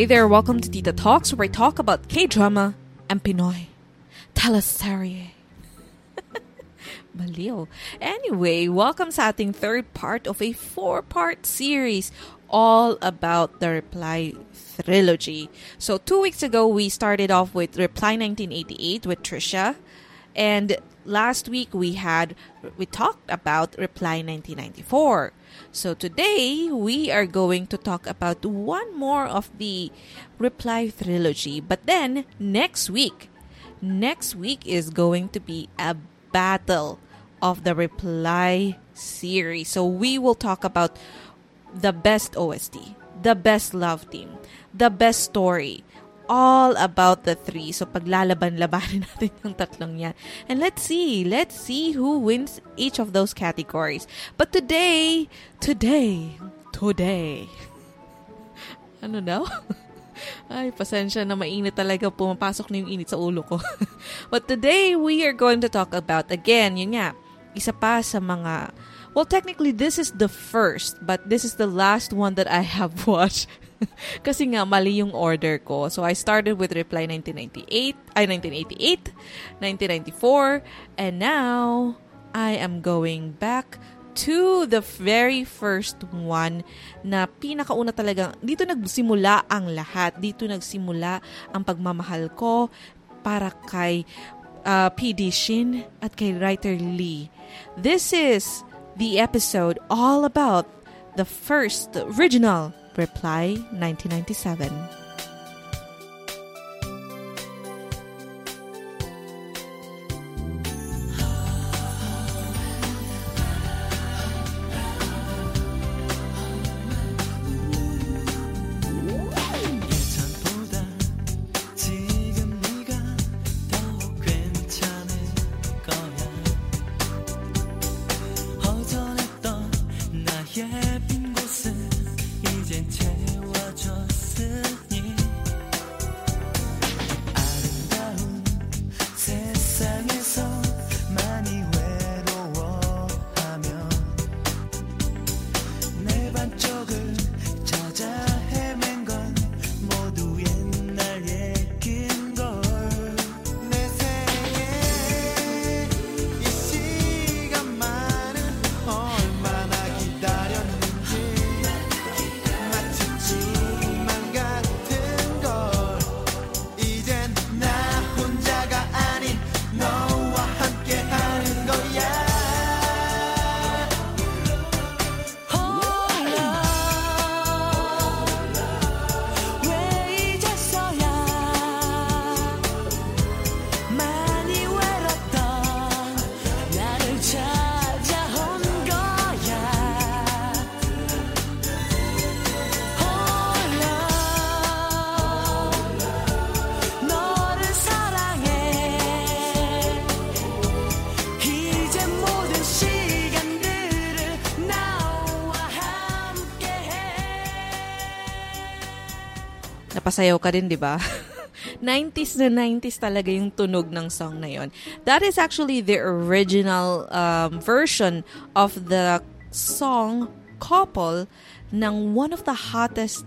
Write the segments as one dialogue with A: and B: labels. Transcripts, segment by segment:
A: Hey there, welcome to Tita Talks, where I talk about K-drama and Pinoy teleserye. Baliw. Anyway, welcome sa ating third part of a four-part series all about the Reply trilogy. So two weeks ago, we started off with Reply 1988 with Trisha. And last week we had we talked about Reply 1994. So today we are going to talk about one more of the Reply trilogy. But then next week, next week is going to be a battle of the Reply series. So we will talk about the best OST, the best love team, the best story, all about the three. So paglalaban-labanin natin yung tatlong yan. And let's see, let's see who wins each of those categories. But today, today, today, ano daw? Ay, pasensya na mainit talaga. Pumapasok na yung init sa ulo ko. But today, we are going to talk about, again, yun nga, isa pa sa mga, well, technically, this is the first, but this is the last one that I have watched. Kasi nga, mali yung order ko. So, I started with Reply 1998, ay, 1988, 1994, and now, I am going back to the very first one na pinakauna talaga, dito nagsimula ang lahat. Dito nagsimula ang pagmamahal ko para kay uh, PD Shin at kay writer Lee. This is the episode all about the first original Reply 1997. Napasayaw ka din, di ba? 90s na 90s talaga yung tunog ng song na yon. That is actually the original um, version of the song Couple ng one of the hottest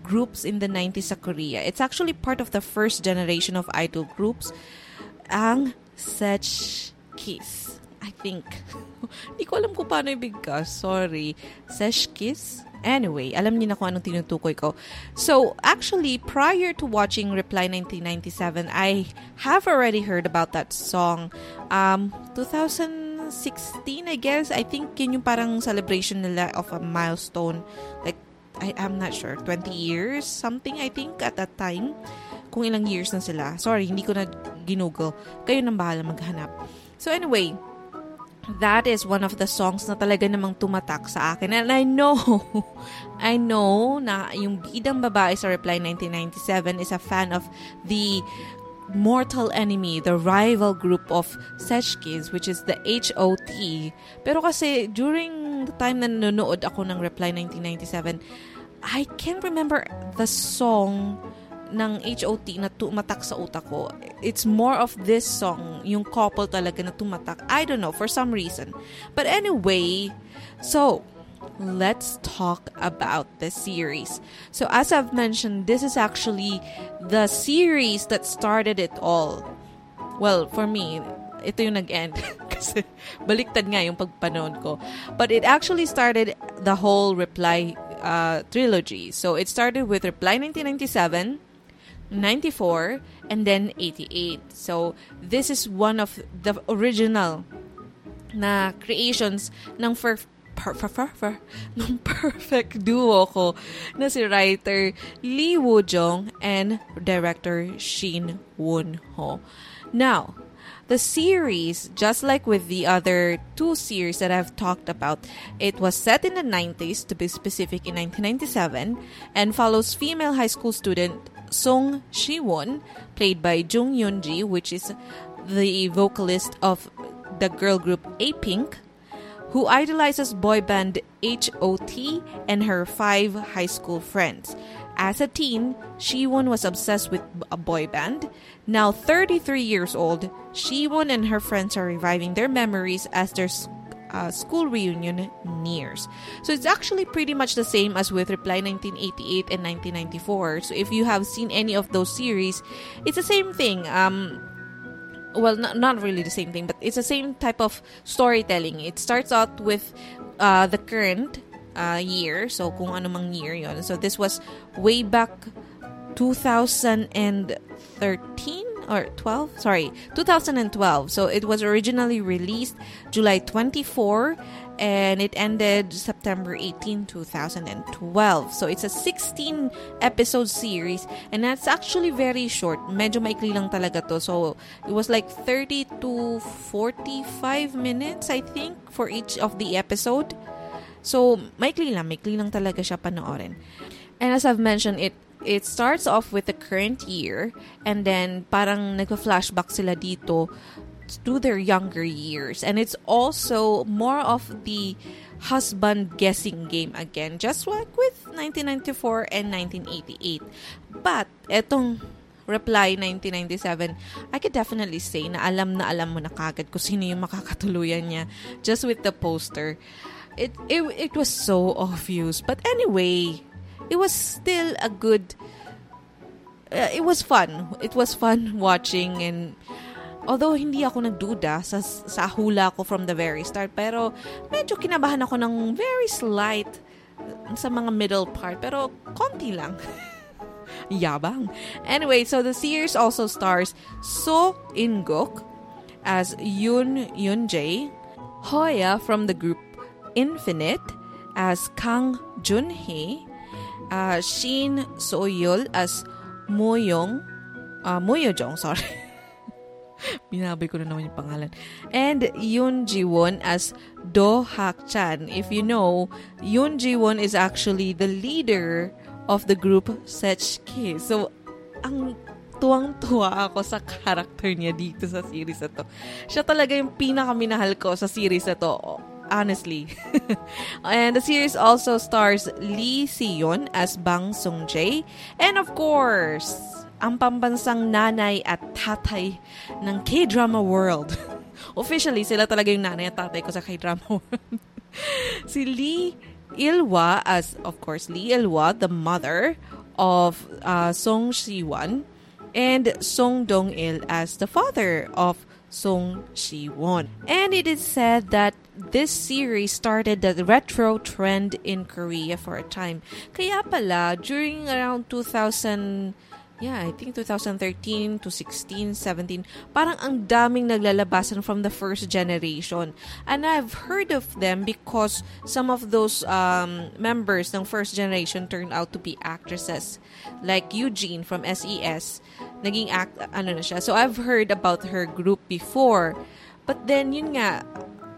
A: groups in the 90s sa Korea. It's actually part of the first generation of idol groups, ang Sech Kiss. I think. Hindi ko alam kung paano ibigkas. Sorry. Sesh Kiss? Anyway, alam niyo na kung anong tinutukoy ko. So, actually, prior to watching Reply 1997, I have already heard about that song. Um, 2007 2016, I guess. I think yun yung parang celebration nila of a milestone. Like, I am not sure, 20 years, something I think at that time. Kung ilang years na sila. Sorry, hindi ko na ginugol. Kayo nang bahala maghanap. So anyway, that is one of the songs na talaga namang tumatak sa akin. And I know, I know na yung bidang babae sa Reply 1997 is a fan of the mortal enemy, the rival group of Sesh Kids, which is the HOT. Pero kasi during the time na nanonood ako ng Reply 1997, I can't remember the song ng HOT na tumatak sa utak ko. It's more of this song, yung couple talaga na tumatak. I don't know, for some reason. But anyway, so, let's talk about the series. So, as I've mentioned, this is actually the series that started it all. Well, for me, ito yung nag-end. Kasi baliktad nga yung pagpanood ko. But it actually started the whole Reply uh, trilogy. So, it started with Reply 1997, 94, and then 88. So, this is one of the original na creations ng for per, ng perfect duo ko na si writer Lee Woo Jong and director Shin Woon-ho. Now, the series, just like with the other two series that I've talked about, it was set in the 90s, to be specific, in 1997, and follows female high school student Song Shi-won, played by Jung Yoon-ji, which is the vocalist of the girl group A-Pink, who idolizes boy band HOT and her five high school friends. As a teen, Shiwon was obsessed with a boy band. Now 33 years old, Shiwon and her friends are reviving their memories as their uh, school reunion nears. So it's actually pretty much the same as with Reply 1988 and 1994. So if you have seen any of those series, it's the same thing. Um, well not, not really the same thing but it's the same type of storytelling it starts out with uh, the current uh, year so kung ano mang year yon so this was way back 2013 or 12 sorry 2012 so it was originally released july 24 and it ended september 18 2012 so it's a 16 episode series and that's actually very short. Medyo maikli lang talaga to. So it was like 30 to 45 minutes i think for each of the episode. So maikli lang maikli lang talaga siya panoorin. And as i've mentioned it it starts off with the current year and then parang nagpa-flashback sila dito to their younger years and it's also more of the husband guessing game again just like with 1994 and 1988 but etong Reply 1997, I could definitely say na alam na alam mo na kagad kung sino yung makakatuluyan niya just with the poster. It, it, it was so obvious. But anyway, it was still a good uh, it was fun. It was fun watching and although hindi ako nagduda sa sa hula ko from the very start pero medyo kinabahan ako ng very slight uh, sa mga middle part pero konti lang. Yabang. Anyway so the series also stars So In-guk as Yoon Yoon-jae Hoya from the group Infinite as Kang Jun-hee uh, Shin Soyul as Moyong, uh, Moyojong, sorry. Binabi ko na naman yung pangalan. And Yoon Ji-won as Do Hak-chan. If you know, Yoon Ji-won is actually the leader of the group Sechki. So, ang tuwang-tuwa ako sa character niya dito sa series na to. Siya talaga yung pinakaminahal ko sa series na to honestly. and the series also stars Lee Si-yeon as Bang Sung-jae. And of course, ang pambansang nanay at tatay ng K-drama world. Officially, sila talaga yung nanay at tatay ko sa K-drama world. si Lee Ilwa as, of course, Lee Ilwa, the mother of uh, Song Si-won, and Song Dong-il as the father of Song Si-won. And it is said that this series started the retro trend in Korea for a time. Kaya pala, during around 2000, yeah, I think 2013 to 16, 17, parang ang daming naglalabasan from the first generation. And I've heard of them because some of those um, members ng first generation turned out to be actresses. Like Eugene from SES, naging act, ano na siya. So I've heard about her group before. But then, yun nga,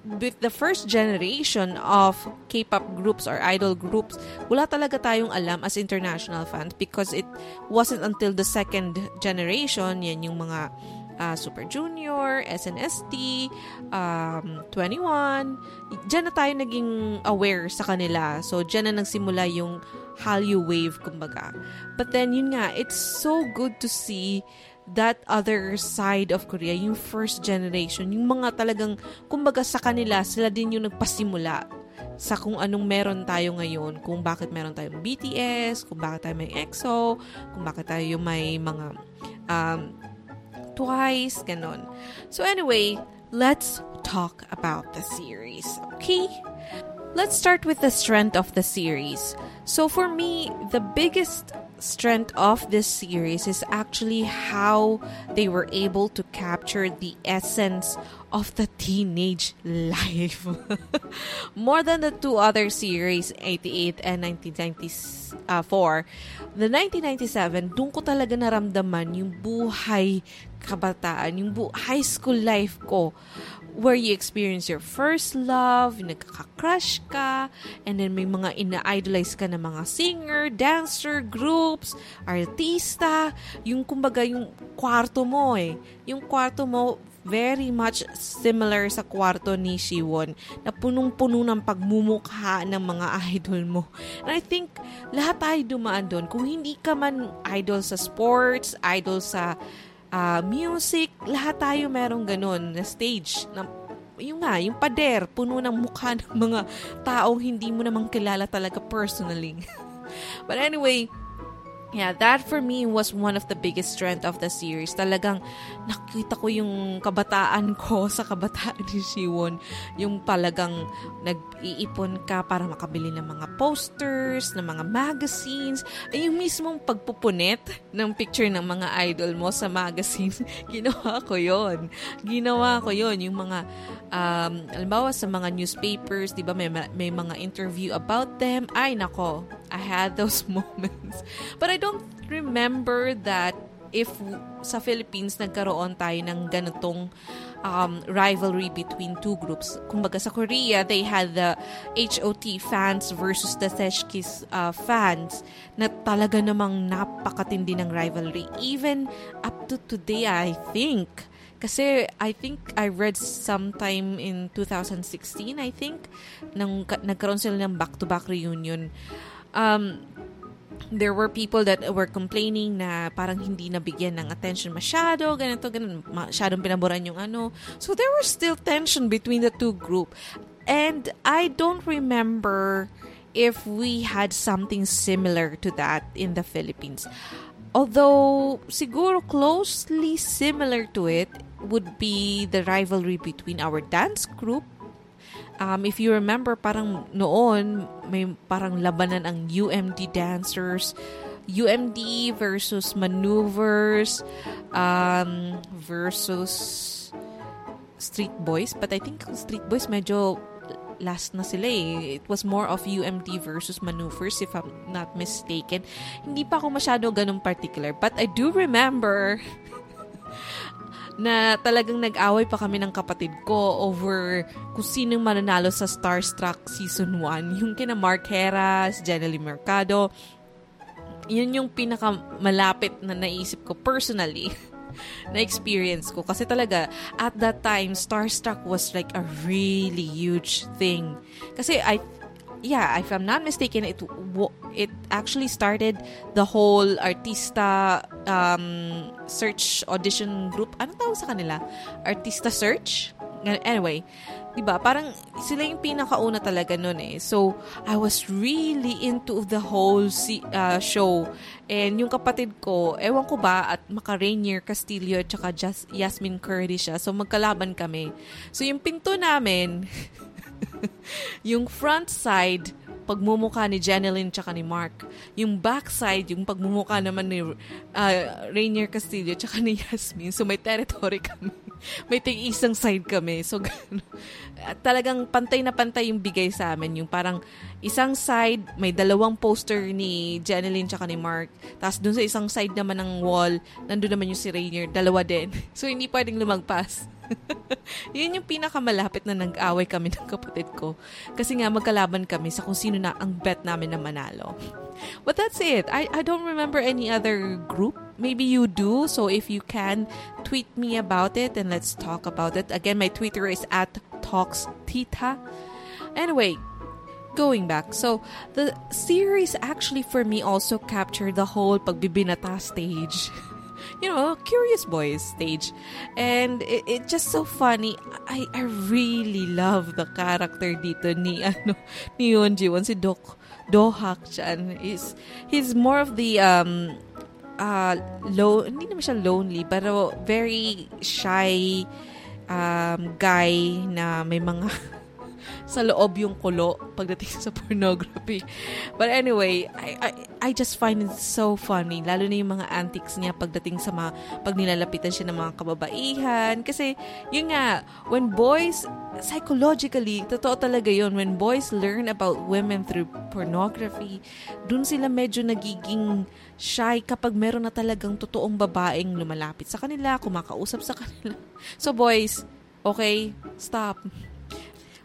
A: with the first generation of K-pop groups or idol groups, wala talaga tayong alam as international fans because it wasn't until the second generation, yan yung mga uh, Super Junior, SNSD, um, 21, dyan na tayo naging aware sa kanila. So, dyan na nagsimula yung Hallyu wave, kumbaga. But then, yun nga, it's so good to see that other side of Korea, yung first generation, yung mga talagang, kumbaga sa kanila, sila din yung nagpasimula sa kung anong meron tayo ngayon, kung bakit meron tayong BTS, kung bakit tayo may EXO, kung bakit tayo may mga um, Twice, ganon. So anyway, let's talk about the series, okay? Let's start with the strength of the series. So for me, the biggest strength of this series is actually how they were able to capture the essence of the teenage life. More than the two other series, 88 and 1994, the 1997, dun ko talaga naramdaman yung buhay kabataan, yung bu- high school life ko where you experience your first love, nagkaka-crush ka, and then may mga ina-idolize ka na mga singer, dancer, groups, artista, yung kumbaga yung kwarto mo eh. Yung kwarto mo, very much similar sa kwarto ni Shiwon na punong-puno ng pagmumukha ng mga idol mo. And I think lahat tayo dumaan doon. Kung hindi ka man idol sa sports, idol sa uh, music, lahat tayo merong ganun na stage na yung nga, yung pader, puno ng mukha ng mga taong hindi mo namang kilala talaga personally. But anyway, Yeah, that for me was one of the biggest strength of the series. Talagang nakita ko yung kabataan ko sa kabataan ni Shiwon. Yung talagang nag-iipon ka para makabili ng mga posters, ng mga magazines. Ay, yung mismong pagpupunit ng picture ng mga idol mo sa magazines. Ginawa ko yon Ginawa ko yon Yung mga, um, alambawa sa mga newspapers, di ba may, may mga interview about them. Ay, nako, I had those moments. But I don't remember that if sa Philippines nagkaroon tayo ng ganitong um, rivalry between two groups. Kumbaga sa Korea, they had the HOT fans versus the Seshkis uh, fans na talaga namang napakatindi ng rivalry. Even up to today, I think. Kasi I think I read sometime in 2016, I think, nang nagkaroon sila ng back-to-back reunion um, there were people that were complaining na parang hindi nabigyan ng attention masyado, ganito, ganun, masyadong pinaboran yung ano. So there was still tension between the two group. And I don't remember if we had something similar to that in the Philippines. Although, siguro closely similar to it would be the rivalry between our dance group um, if you remember, parang noon, may parang labanan ang UMD dancers, UMD versus maneuvers, um, versus Street Boys. But I think Street Boys medyo last na sila eh. It was more of UMD versus maneuvers if I'm not mistaken. Hindi pa ako masyado ganun particular. But I do remember na talagang nag-away pa kami ng kapatid ko over kung sino mananalo sa Starstruck Season 1. Yung kina Mark Heras, Jenny Mercado. Yun yung pinakamalapit na naisip ko personally na experience ko. Kasi talaga, at that time, Starstruck was like a really huge thing. Kasi I yeah, if I'm not mistaken, it it actually started the whole artista um, search audition group. Ano tawag sa kanila? Artista search? Anyway, 'di ba? Parang sila yung pinakauna talaga noon eh. So, I was really into the whole uh, show. And yung kapatid ko, ewan ko ba at maka Rainier Castillo at saka Jas- Yasmin Curry siya. So, magkalaban kami. So, yung pinto namin yung front side pagmumukha ni Jeneline tsaka ni Mark. Yung backside, yung pagmumukha naman ni uh, Rainier Castillo tsaka ni Yasmin. So may territory kami. may tig isang side kami. So ganun. talagang pantay na pantay yung bigay sa amin. Yung parang isang side, may dalawang poster ni Jeneline tsaka ni Mark. Tapos dun sa isang side naman ng wall, nandun naman yung si Rainier. Dalawa din. So hindi pwedeng lumagpas. Yun yung pinakamalapit na nag-away kami ng kapatid ko. Kasi nga magkalaban kami sa kung sino na ang bet namin na manalo. But that's it. I, I don't remember any other group. Maybe you do. So if you can, tweet me about it and let's talk about it. Again, my Twitter is at TalksTita. Anyway, going back. So, the series actually for me also captured the whole pagbibinata stage. you know, Curious Boys stage. And it, it just so funny. I, I really love the character dito ni, ano, ni Yoon Ji-won, si Dok, Dohak chan. He's, he's more of the, um, uh, low, hindi naman siya lonely, pero very shy, um, guy na may mga sa loob yung kulo pagdating sa pornography. But anyway, I, I, I just find it so funny. Lalo na yung mga antics niya pagdating sa mga, pag nilalapitan siya ng mga kababaihan. Kasi, yun nga, when boys, psychologically, totoo talaga yun, when boys learn about women through pornography, dun sila medyo nagiging shy kapag meron na talagang totoong babaeng lumalapit sa kanila, kumakausap sa kanila. So boys, okay, stop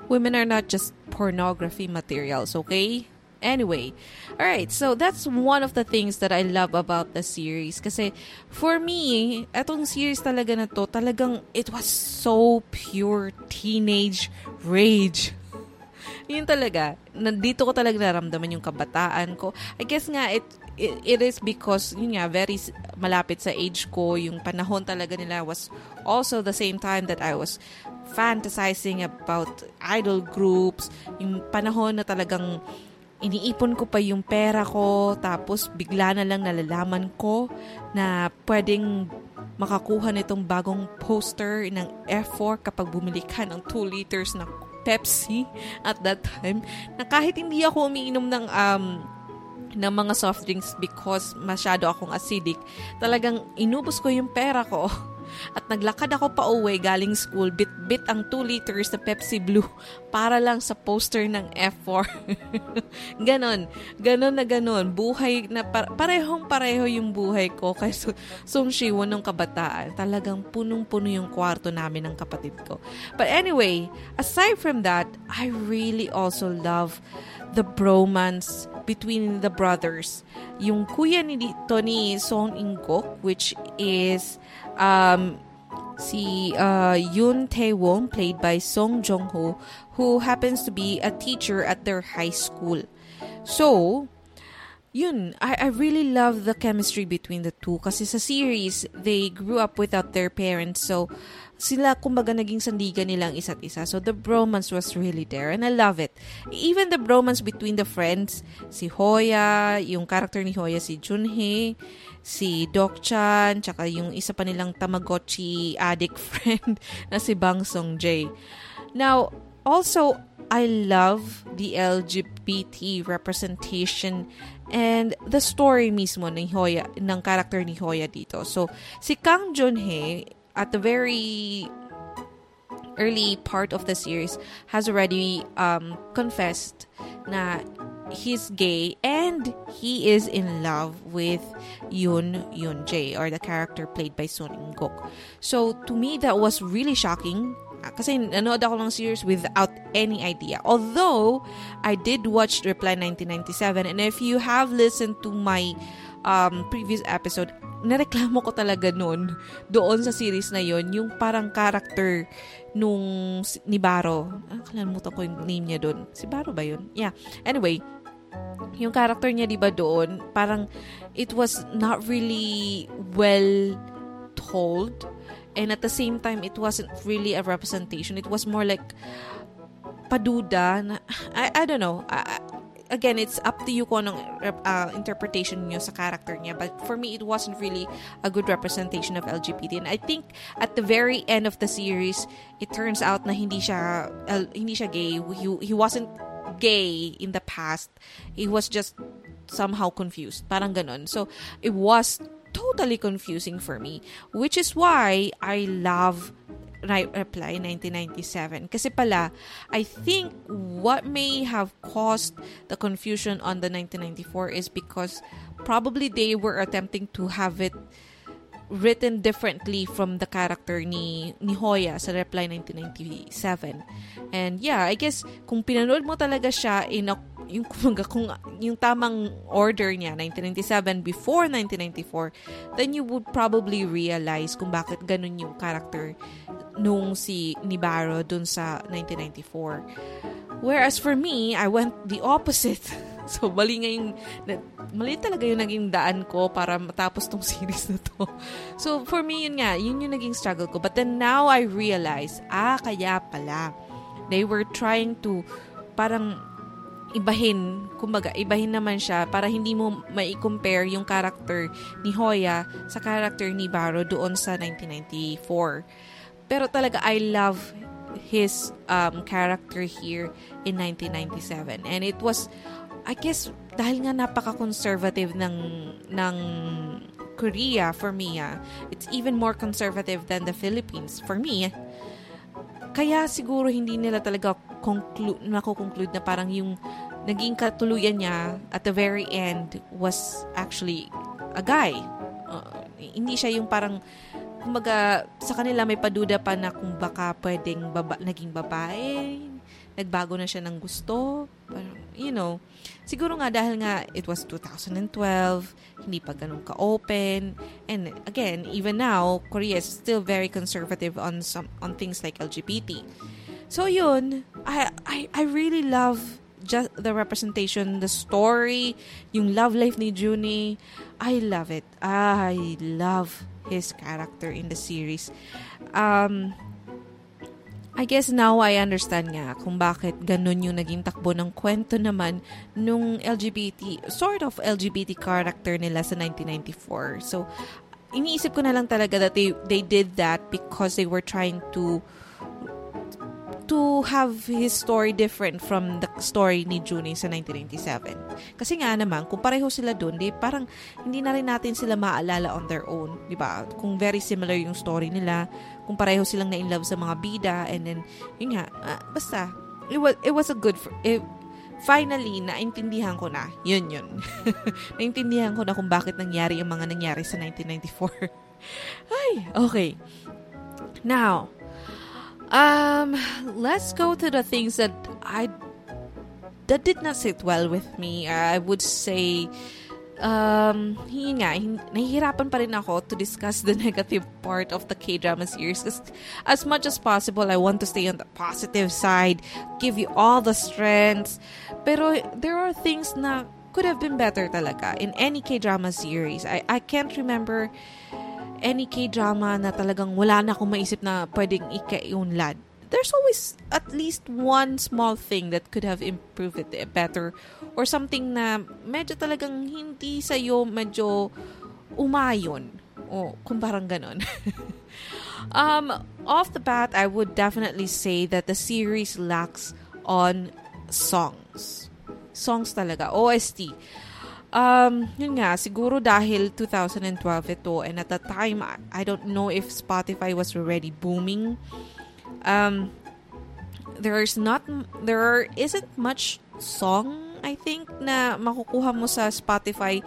A: women are not just pornography materials, okay? Anyway, all right. So that's one of the things that I love about the series kasi for me, etong series talaga na to, talagang it was so pure teenage rage. Yun talaga. Nandito ko talaga naramdaman yung kabataan ko. I guess nga it it, it is because yun nga very malapit sa age ko, yung panahon talaga nila was also the same time that I was fantasizing about idol groups, yung panahon na talagang iniipon ko pa yung pera ko, tapos bigla na lang nalalaman ko na pwedeng makakuha nitong bagong poster ng F4 kapag bumili ka ng 2 liters na Pepsi at that time, na kahit hindi ako umiinom ng um, ng mga soft drinks because masyado akong acidic, talagang inubos ko yung pera ko At naglakad ako pa uwi galing school, bit-bit ang 2 liters na Pepsi Blue para lang sa poster ng F4. ganon. Ganon na ganon. Buhay na par- parehong pareho yung buhay ko kay Sung Shiwon nung kabataan. Talagang punong-puno yung kwarto namin ng kapatid ko. But anyway, aside from that, I really also love the bromance between the brothers. Yung kuya ni dito ni Song Ingok, which is um, si uh, Yoon Tae-won, played by Song Jong-ho, who happens to be a teacher at their high school. So, yun, I, I really love the chemistry between the two kasi sa series, they grew up without their parents. So, sila kumbaga naging sandigan nilang isa't isa. So the bromance was really there and I love it. Even the bromance between the friends, si Hoya, yung character ni Hoya si Junhee, si Doc Chan, tsaka yung isa pa nilang Tamagotchi addict friend na si Bang Song Jae. Now, also, I love the LGBT representation and the story mismo ng Hoya, ng character ni Hoya dito. So, si Kang Junhee, at the very early part of the series, has already um, confessed na he's gay and he is in love with Yoon Yoon Jae or the character played by Son In Gok. So to me that was really shocking ah, kasi nanood ako ng series without any idea. Although I did watch Reply 1997 and if you have listened to my um, previous episode, nareklamo ko talaga noon doon sa series na yon yung parang character nung ni Baro. Ah, kalimutan ko yung name niya doon. Si Baro ba yun? Yeah. Anyway, yung character niya 'di ba doon, parang it was not really well told and at the same time it wasn't really a representation. It was more like paduda na, I, I don't know. I, again, it's up to you kung anong uh, interpretation niyo sa character niya. But for me, it wasn't really a good representation of LGBT. And I think at the very end of the series, it turns out na hindi siya uh, hindi siya gay. He, he wasn't gay in the past. He was just somehow confused. Parang ganon. So, it was totally confusing for me. Which is why I love Reply 1997. Kasi pala, I think what may have caused the confusion on the 1994 is because probably they were attempting to have it written differently from the character ni ni Hoya sa Reply 1997. And yeah, I guess kung pinanood mo talaga siya in a, yung kung yung tamang order niya 1997 before 1994, then you would probably realize kung bakit ganun yung character nung si Nibaro dun sa 1994. Whereas for me, I went the opposite. So, mali nga yung, mali talaga yung naging daan ko para matapos tong series na to. So, for me, yun nga, yun yung naging struggle ko. But then now I realize, ah, kaya pala. They were trying to, parang, ibahin, kumbaga, ibahin naman siya para hindi mo mai-compare yung character ni Hoya sa character ni Baro doon sa 1994. Pero talaga, I love his um, character here in 1997. And it was, I guess, dahil nga napaka-conservative ng, ng Korea for me, ah, it's even more conservative than the Philippines for me. Kaya siguro hindi nila talaga conclude, conclude na parang yung naging katuluyan niya at the very end was actually a guy. Uh, hindi siya yung parang kumbaga sa kanila may paduda pa na kung baka pwedeng baba, naging babae, nagbago na siya ng gusto, parang, you know, siguro nga dahil nga it was 2012, hindi pa ganun ka-open, and again, even now, Korea is still very conservative on some on things like LGBT. So yun, I I I really love just the representation, the story, yung love life ni Junie. I love it. I love his character in the series. Um, I guess now I understand nga kung bakit ganun yung naging takbo ng kwento naman nung LGBT, sort of LGBT character nila sa 1994. So, iniisip ko na lang talaga that they, they did that because they were trying to to have his story different from the story ni Junie sa 1997. Kasi nga naman, kung pareho sila doon, di parang hindi na rin natin sila maalala on their own, di ba? Kung very similar yung story nila, kung pareho silang na in love sa mga bida, and then, yun nga, ah, basta, it was, it was a good, fr- it, finally, naintindihan ko na, yun yun. naintindihan ko na kung bakit nangyari yung mga nangyari sa 1994. Ay, okay. Now, um, let's go to the things that I that did not sit well with me. I would say, um, yun nga, nahihirapan pa rin ako to discuss the negative part of the K-drama series. Because as much as possible, I want to stay on the positive side, give you all the strengths. Pero there are things na could have been better talaga in any K-drama series. I, I can't remember any K-drama na talagang wala na akong maisip na pwedeng ika-unlad. There's always at least one small thing that could have improved it better or something na medyo talagang hindi sa'yo medyo umayon. O kung parang ganon. um, off the bat, I would definitely say that the series lacks on songs. Songs talaga. OST. Um, yun nga, siguro dahil 2012 ito and at the time, I don't know if Spotify was already booming. Um, there's not, there isn't much song, I think, na makukuha mo sa Spotify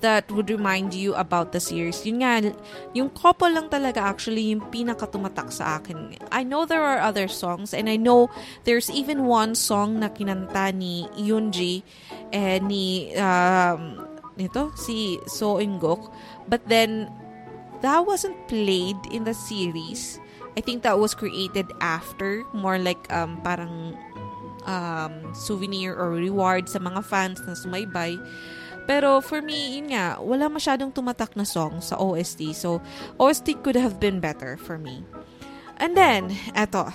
A: that would remind you about the series. Yun nga, yung couple lang talaga actually yung pinakatumatak sa akin. I know there are other songs and I know there's even one song na kinanta ni Yoonji eh, ni um, nito si So Ingok but then that wasn't played in the series I think that was created after more like um, parang um, souvenir or reward sa mga fans na sumaybay pero for me, yun nga, wala masyadong tumatak na song sa OST. So, OST could have been better for me. And then, eto,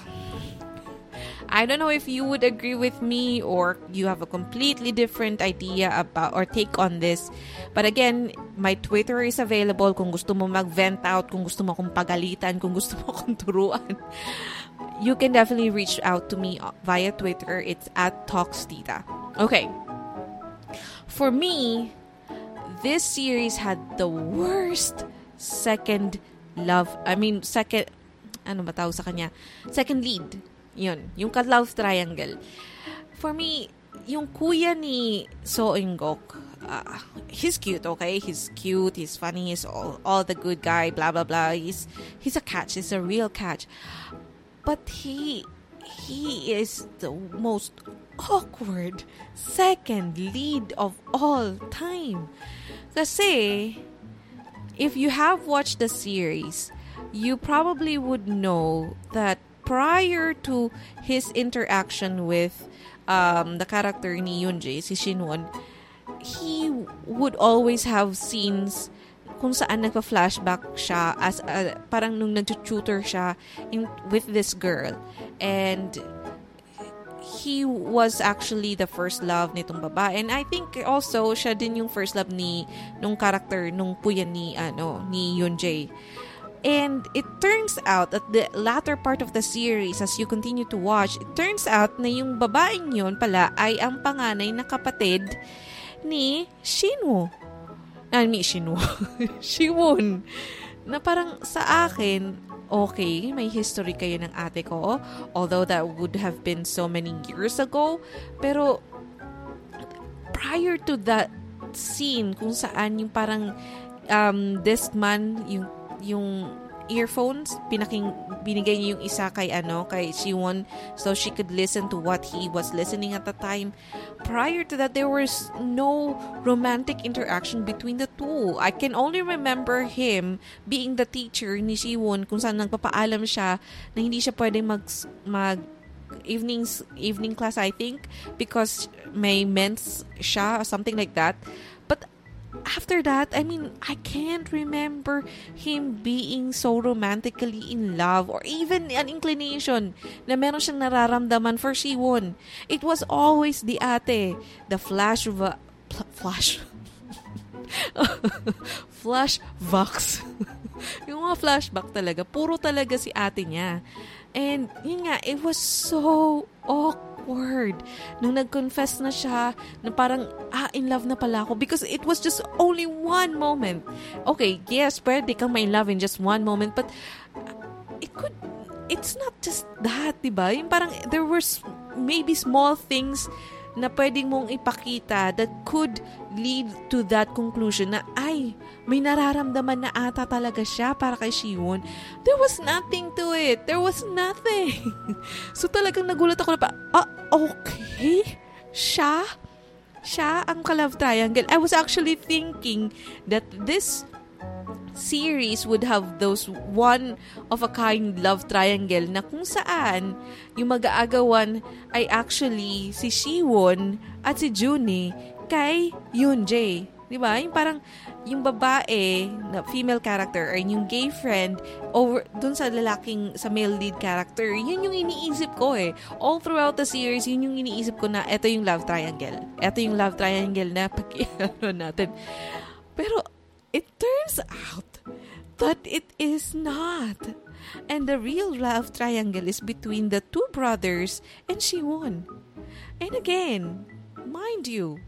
A: I don't know if you would agree with me or you have a completely different idea about or take on this. But again, my Twitter is available kung gusto mo mag-vent out, kung gusto mo akong pagalitan, kung gusto mo akong turuan. you can definitely reach out to me via Twitter. It's at TalksTita. Okay. For me, this series had the worst second love, I mean, second, ano ba tawag sa kanya? Second lead. Yun, yung ka-love triangle. For me, yung kuya ni So Ingok, uh, he's cute, okay? He's cute, he's funny, he's all, all the good guy, blah, blah, blah. He's, he's a catch, he's a real catch. But he, he is the most awkward second lead of all time. Kasi, if you have watched the series, you probably would know that prior to his interaction with um, the character ni Yoonjae, si Shinwon, he would always have scenes kung saan nagpa-flashback siya as a, parang nung nag-tutor siya in, with this girl. And he was actually the first love nitong babae. And I think also siya din yung first love ni nung character nung puya ni ano ni Yoonjae. And it turns out at the latter part of the series, as you continue to watch, it turns out na yung babaeng yun pala ay ang panganay na kapatid ni Shinwoo. I mean, Shinwoo. Shiwon. Na parang sa akin, okay, may history kayo ng ate ko. Although that would have been so many years ago. Pero, prior to that scene kung saan yung parang um, this man, yung yung earphones, pinaking binigay niya yung isa kay ano, kay Siwon so she could listen to what he was listening at the time. Prior to that, there was no romantic interaction between the two. I can only remember him being the teacher ni Siwon kung saan nagpapaalam siya na hindi siya pwedeng mag, mag evenings evening class I think because may mens siya or something like that. After that, I mean, I can't remember him being so romantically in love or even an inclination na meron siyang nararamdaman for Siwon. It was always the ate, the flash va- pl- flash flash vox. yung mga flashback talaga, puro talaga si ate niya. And yun nga, it was so awkward. Nung nag-confess na siya, na parang, ah, in love na pala ako. Because it was just only one moment. Okay, yes, pwede kang may love in just one moment. But it could, it's not just that, di ba? Yung parang, there were maybe small things na pwedeng mong ipakita that could lead to that conclusion na ay, may nararamdaman na ata talaga siya para kay Shiwon. There was nothing to it. There was nothing. so talagang nagulat ako na pa, ah, okay? Siya? Siya ang ka-love triangle. I was actually thinking that this series would have those one of a kind love triangle na kung saan yung mag-aagawan ay actually si Shiwon at si Juni kay Yoonjae. Di ba? Yung parang yung babae na female character or yung gay friend over dun sa lalaking sa male lead character yun yung iniisip ko eh all throughout the series yun yung iniisip ko na eto yung love triangle eto yung love triangle na pag natin pero it turns out that it is not. And the real love triangle is between the two brothers and Shiwon. And again, mind you,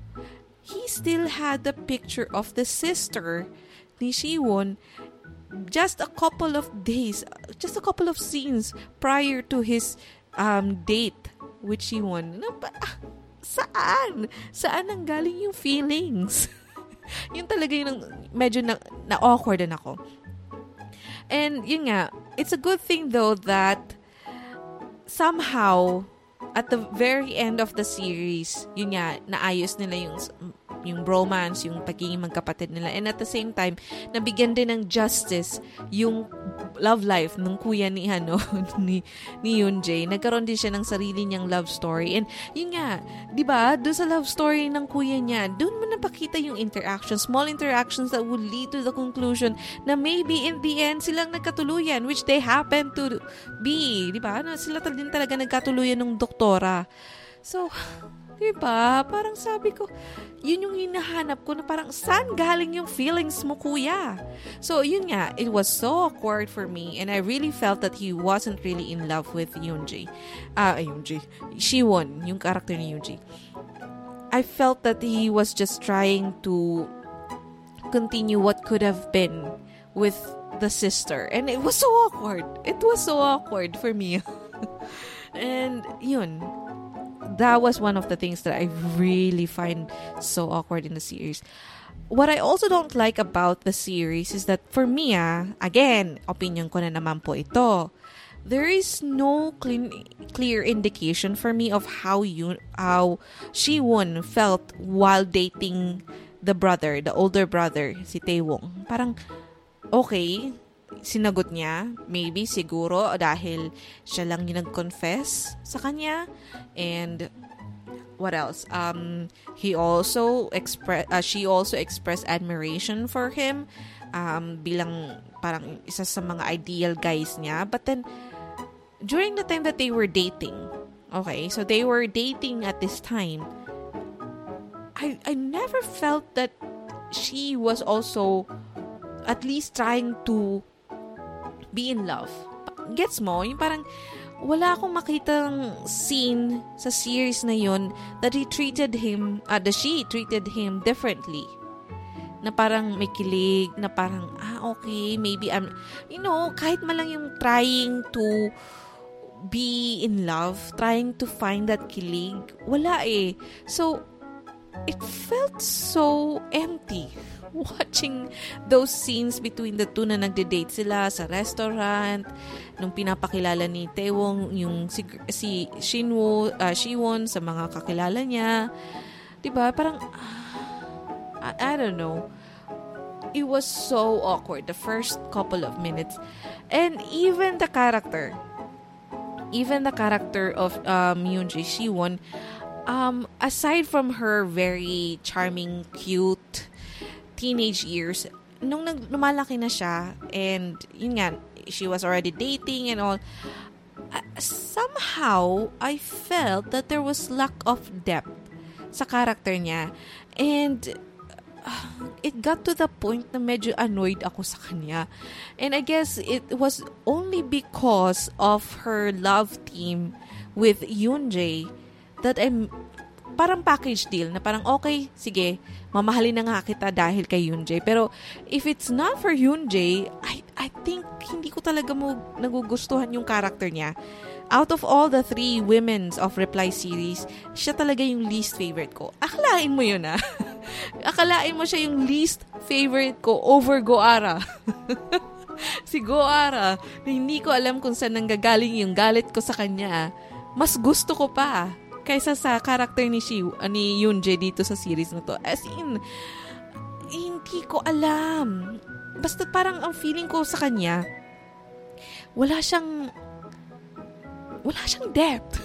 A: he still had the picture of the sister ni Shiwon just a couple of days, just a couple of scenes prior to his um, date with Shiwon. Ah, Saan? Saan ang galing yung feelings? yun talaga yung medyo na, na awkward din ako. And yun nga, it's a good thing though that somehow at the very end of the series, yun nga, naayos nila yung yung bromance, yung pagiging magkapatid nila. And at the same time, nabigyan din ng justice yung love life ng kuya ni ano ni ni Yoonjae. Nagkaroon din siya ng sarili niyang love story. And yun nga, 'di ba? Doon sa love story ng kuya niya, doon mo napakita yung interactions, small interactions that would lead to the conclusion na maybe in the end silang nagkatuluyan which they happen to be, 'di ba? Sila din talaga nagkatuluyan ng doktora. So, di ba? Parang sabi ko, yun yung hinahanap ko na parang saan galing yung feelings mo, kuya? So, yun nga, it was so awkward for me and I really felt that he wasn't really in love with Yoonji. Ah, uh, Yoonji. Shiwon, yung character ni Yoonji. I felt that he was just trying to continue what could have been with the sister. And it was so awkward. It was so awkward for me. and yun, that was one of the things that I really find so awkward in the series. What I also don't like about the series is that for me, ah, again, opinion ko na naman po ito. There is no clean, clear indication for me of how you how Shiwon felt while dating the brother, the older brother, si Taewong. Parang okay, sinagot niya, maybe siguro dahil siya lang yung nag-confess sa kanya and what else? Um he also express uh, she also expressed admiration for him um bilang parang isa sa mga ideal guys niya. But then during the time that they were dating, okay, so they were dating at this time. I I never felt that she was also at least trying to be in love. Gets mo? Yung parang wala akong makitang scene sa series na yun that he treated him, uh, that she treated him differently. Na parang may kilig, na parang, ah, okay, maybe I'm, you know, kahit man lang yung trying to be in love, trying to find that kilig, wala eh. So, it felt so empty watching those scenes between the two na nagde-date sila sa restaurant. Nung pinapakilala ni Taewong yung si, si Shinwoo uh, Shiwon sa mga kakilala niya. 'di ba parang uh, I, I don't know. It was so awkward the first couple of minutes. And even the character even the character of um, Yoonji Shiwon um, aside from her very charming, cute teenage years, nung nag, lumalaki na siya, and yun nga, she was already dating and all, uh, somehow, I felt that there was lack of depth sa character niya. And, uh, it got to the point na medyo annoyed ako sa kanya. And I guess it was only because of her love team with Yoonjae that I'm parang package deal na parang okay, sige, mamahalin na nga kita dahil kay Yoonjae. Pero if it's not for Yoonjae, I, I think hindi ko talaga mo nagugustuhan yung character niya. Out of all the three women's of Reply series, siya talaga yung least favorite ko. Akalain mo yun ah. Akalain mo siya yung least favorite ko over Goara. si Goara, na hindi ko alam kung saan nanggagaling yung galit ko sa kanya. Mas gusto ko pa kaysa sa character ni Shi, uh, ni Yoonjae dito sa series na to. As in, hindi ko alam. Basta parang ang feeling ko sa kanya, wala siyang, wala siyang depth.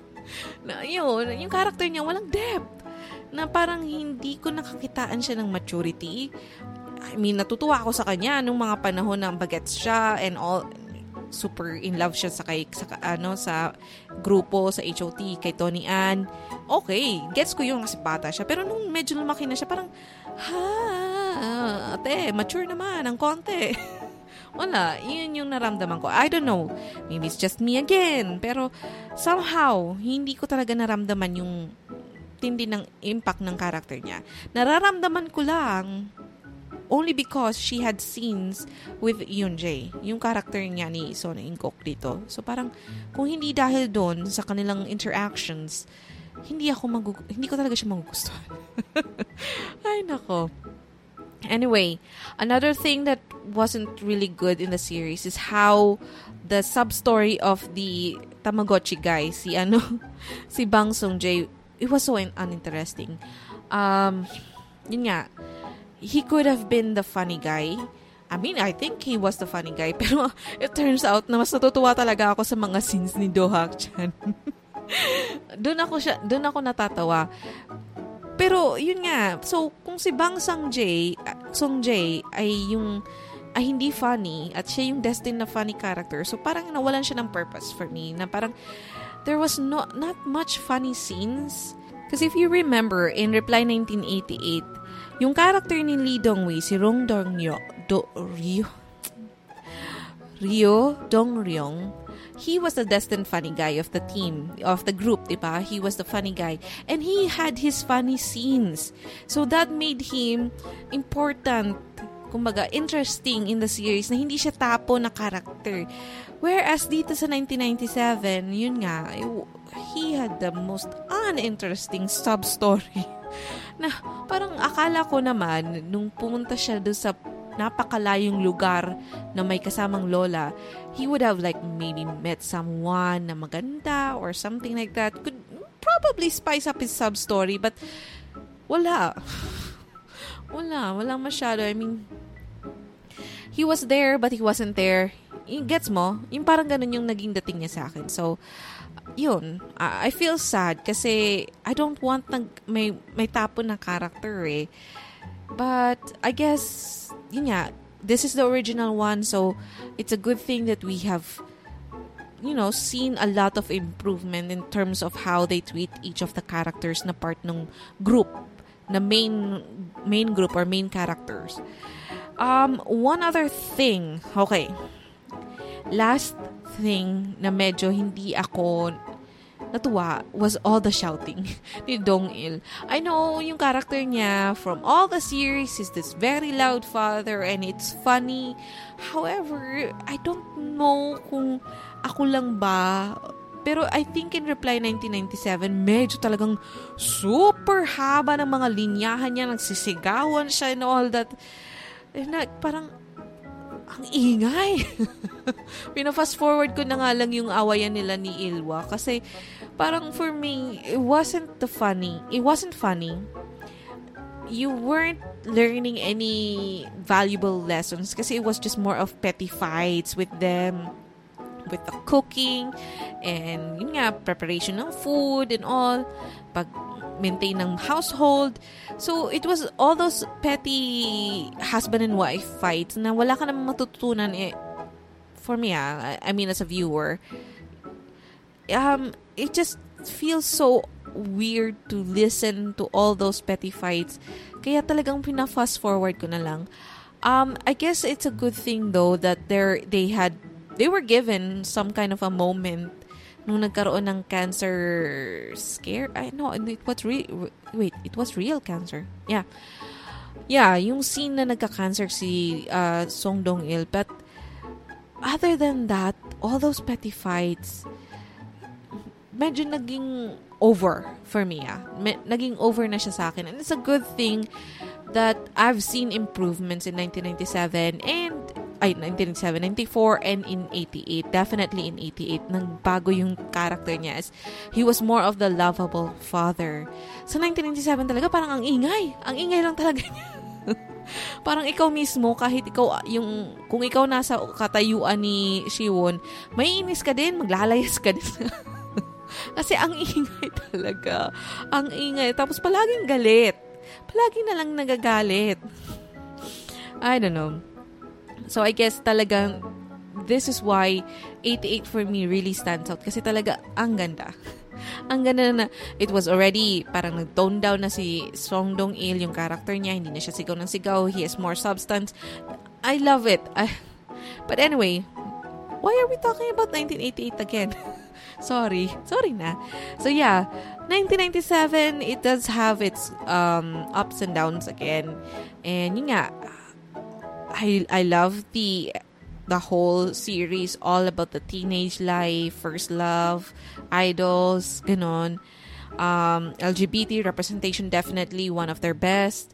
A: na yun, yung character niya walang depth. Na parang hindi ko nakakitaan siya ng maturity. I mean, natutuwa ako sa kanya nung mga panahon na bagets siya and all, super in love siya sa kay sa ano sa grupo sa HOT kay Tony Ann. Okay, gets ko yung kasi bata siya. Pero nung medyo lumaki na siya, parang ha, ate, mature naman ang konti. Wala, yun yung naramdaman ko. I don't know. Maybe it's just me again. Pero somehow, hindi ko talaga naramdaman yung tindi ng impact ng character niya. Nararamdaman ko lang only because she had scenes with Yoonjae, yung character niya ni Son Inkok dito. So parang kung hindi dahil doon sa kanilang interactions, hindi ako magug- hindi ko talaga siya magugustuhan. Ay nako. Anyway, another thing that wasn't really good in the series is how the sub-story of the Tamagotchi guy, si ano, si Bang Sung Jae, it was so uninteresting. Um, yun nga, he could have been the funny guy. I mean, I think he was the funny guy. Pero it turns out na mas natutuwa talaga ako sa mga scenes ni Do Hak Chan. doon ako siya, doon ako natatawa. Pero yun nga, so kung si Bang Sang Jae, Song Jae ay yung ay hindi funny at siya yung destined na funny character. So parang nawalan siya ng purpose for me na parang there was not not much funny scenes. Because if you remember, in Reply 1988, yung character ni Lee Dong-wei, si Rong Dong-ryo, do, Ryo, Ryo Dong-ryong, he was the destined funny guy of the team, of the group, diba? He was the funny guy. And he had his funny scenes. So that made him important, kumbaga, interesting in the series na hindi siya tapo na character. Whereas dito sa 1997, yun nga, he had the most uninteresting sub-story. na parang akala ko naman, nung pumunta siya doon sa napakalayong lugar na may kasamang lola, he would have like maybe met someone na maganda or something like that. Could probably spice up his sub story, but wala. wala, walang masyado. I mean, he was there but he wasn't there. Gets mo? Yung parang ganun yung naging dating niya sa akin. So, yun, I feel sad kasi I don't want nag, may, may tapo na character eh. But, I guess, yun nga, this is the original one, so it's a good thing that we have, you know, seen a lot of improvement in terms of how they treat each of the characters na part ng group, na main, main group or main characters. Um, one other thing, okay, last thing na medyo hindi ako natuwa was all the shouting ni Dong Il. I know yung character niya from all the series is this very loud father and it's funny. However, I don't know kung ako lang ba pero I think in Reply 1997, medyo talagang super haba ng mga linyahan niya, nagsisigawan siya and all that. Na, parang, ang ingay. Pina-fast forward ko na nga lang yung awayan nila ni Ilwa kasi parang for me, it wasn't the funny. It wasn't funny. You weren't learning any valuable lessons kasi it was just more of petty fights with them with the cooking and yun nga preparation ng food and all pag maintain ng household. So it was all those petty husband and wife fights na wala ka namang matutunan eh, for me ah, I mean as a viewer. Um it just feels so weird to listen to all those petty fights. Kaya talagang pina-fast forward ko na lang. Um I guess it's a good thing though that they they had they were given some kind of a moment nung nagkaroon ng cancer scare. I know it was re- wait, it was real cancer. Yeah. Yeah, yung scene na nagka-cancer si uh, Song Dong Il. But other than that, all those petty fights, medyo naging over for me. Ah. Naging over na siya sa akin. And it's a good thing that I've seen improvements in 1997 and ay 1997, 94 and in 88. Definitely in 88 nang bago yung character niya as he was more of the lovable father. Sa 1997 talaga parang ang ingay. Ang ingay lang talaga niya. parang ikaw mismo kahit ikaw yung kung ikaw nasa katayuan ni Shiwon, may inis ka din, maglalayas ka din. Kasi ang ingay talaga. Ang ingay. Tapos palaging galit. Palagi na lang nagagalit. I don't know. So I guess talagang this is why 88 for me really stands out kasi talaga ang ganda. ang ganda na it was already parang nag-tone down na si Song Dong Il yung character niya, hindi na siya sigaw ng sigaw, he has more substance. I love it. I, but anyway, why are we talking about 1988 again? sorry. Sorry na. So yeah, 1997, it does have its um, ups and downs again. And yun nga, I I love the the whole series all about the teenage life, first love, idols, ganon. Um, LGBT representation definitely one of their best.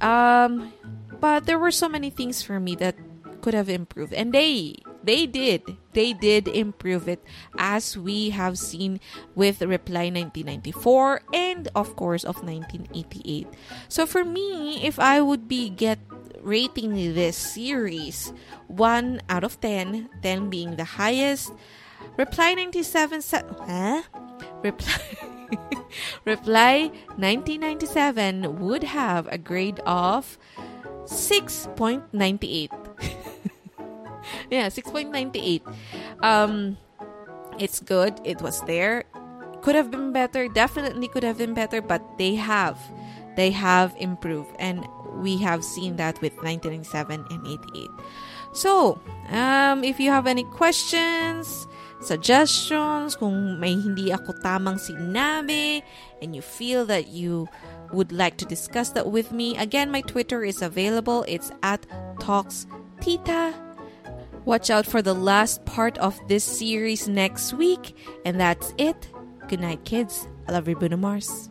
A: Um, but there were so many things for me that could have improved, and they they did they did improve it as we have seen with reply 1994 and of course of 1988 so for me if i would be get rating this series 1 out of 10 10 being the highest reply 97 se- huh? reply reply 1997 would have a grade of 6.98 yeah 6.98 um It's good. It was there. Could have been better. Definitely could have been better, but they have. They have improved. And we have seen that with 1997 and 88. So, um, if you have any questions, suggestions, kung may hindi ako tamang sinabi, and you feel that you would like to discuss that with me, again, my Twitter is available. It's at Talks Tita. Watch out for the last part of this series next week. And that's it. Good night, kids. I love you, Bruno Mars.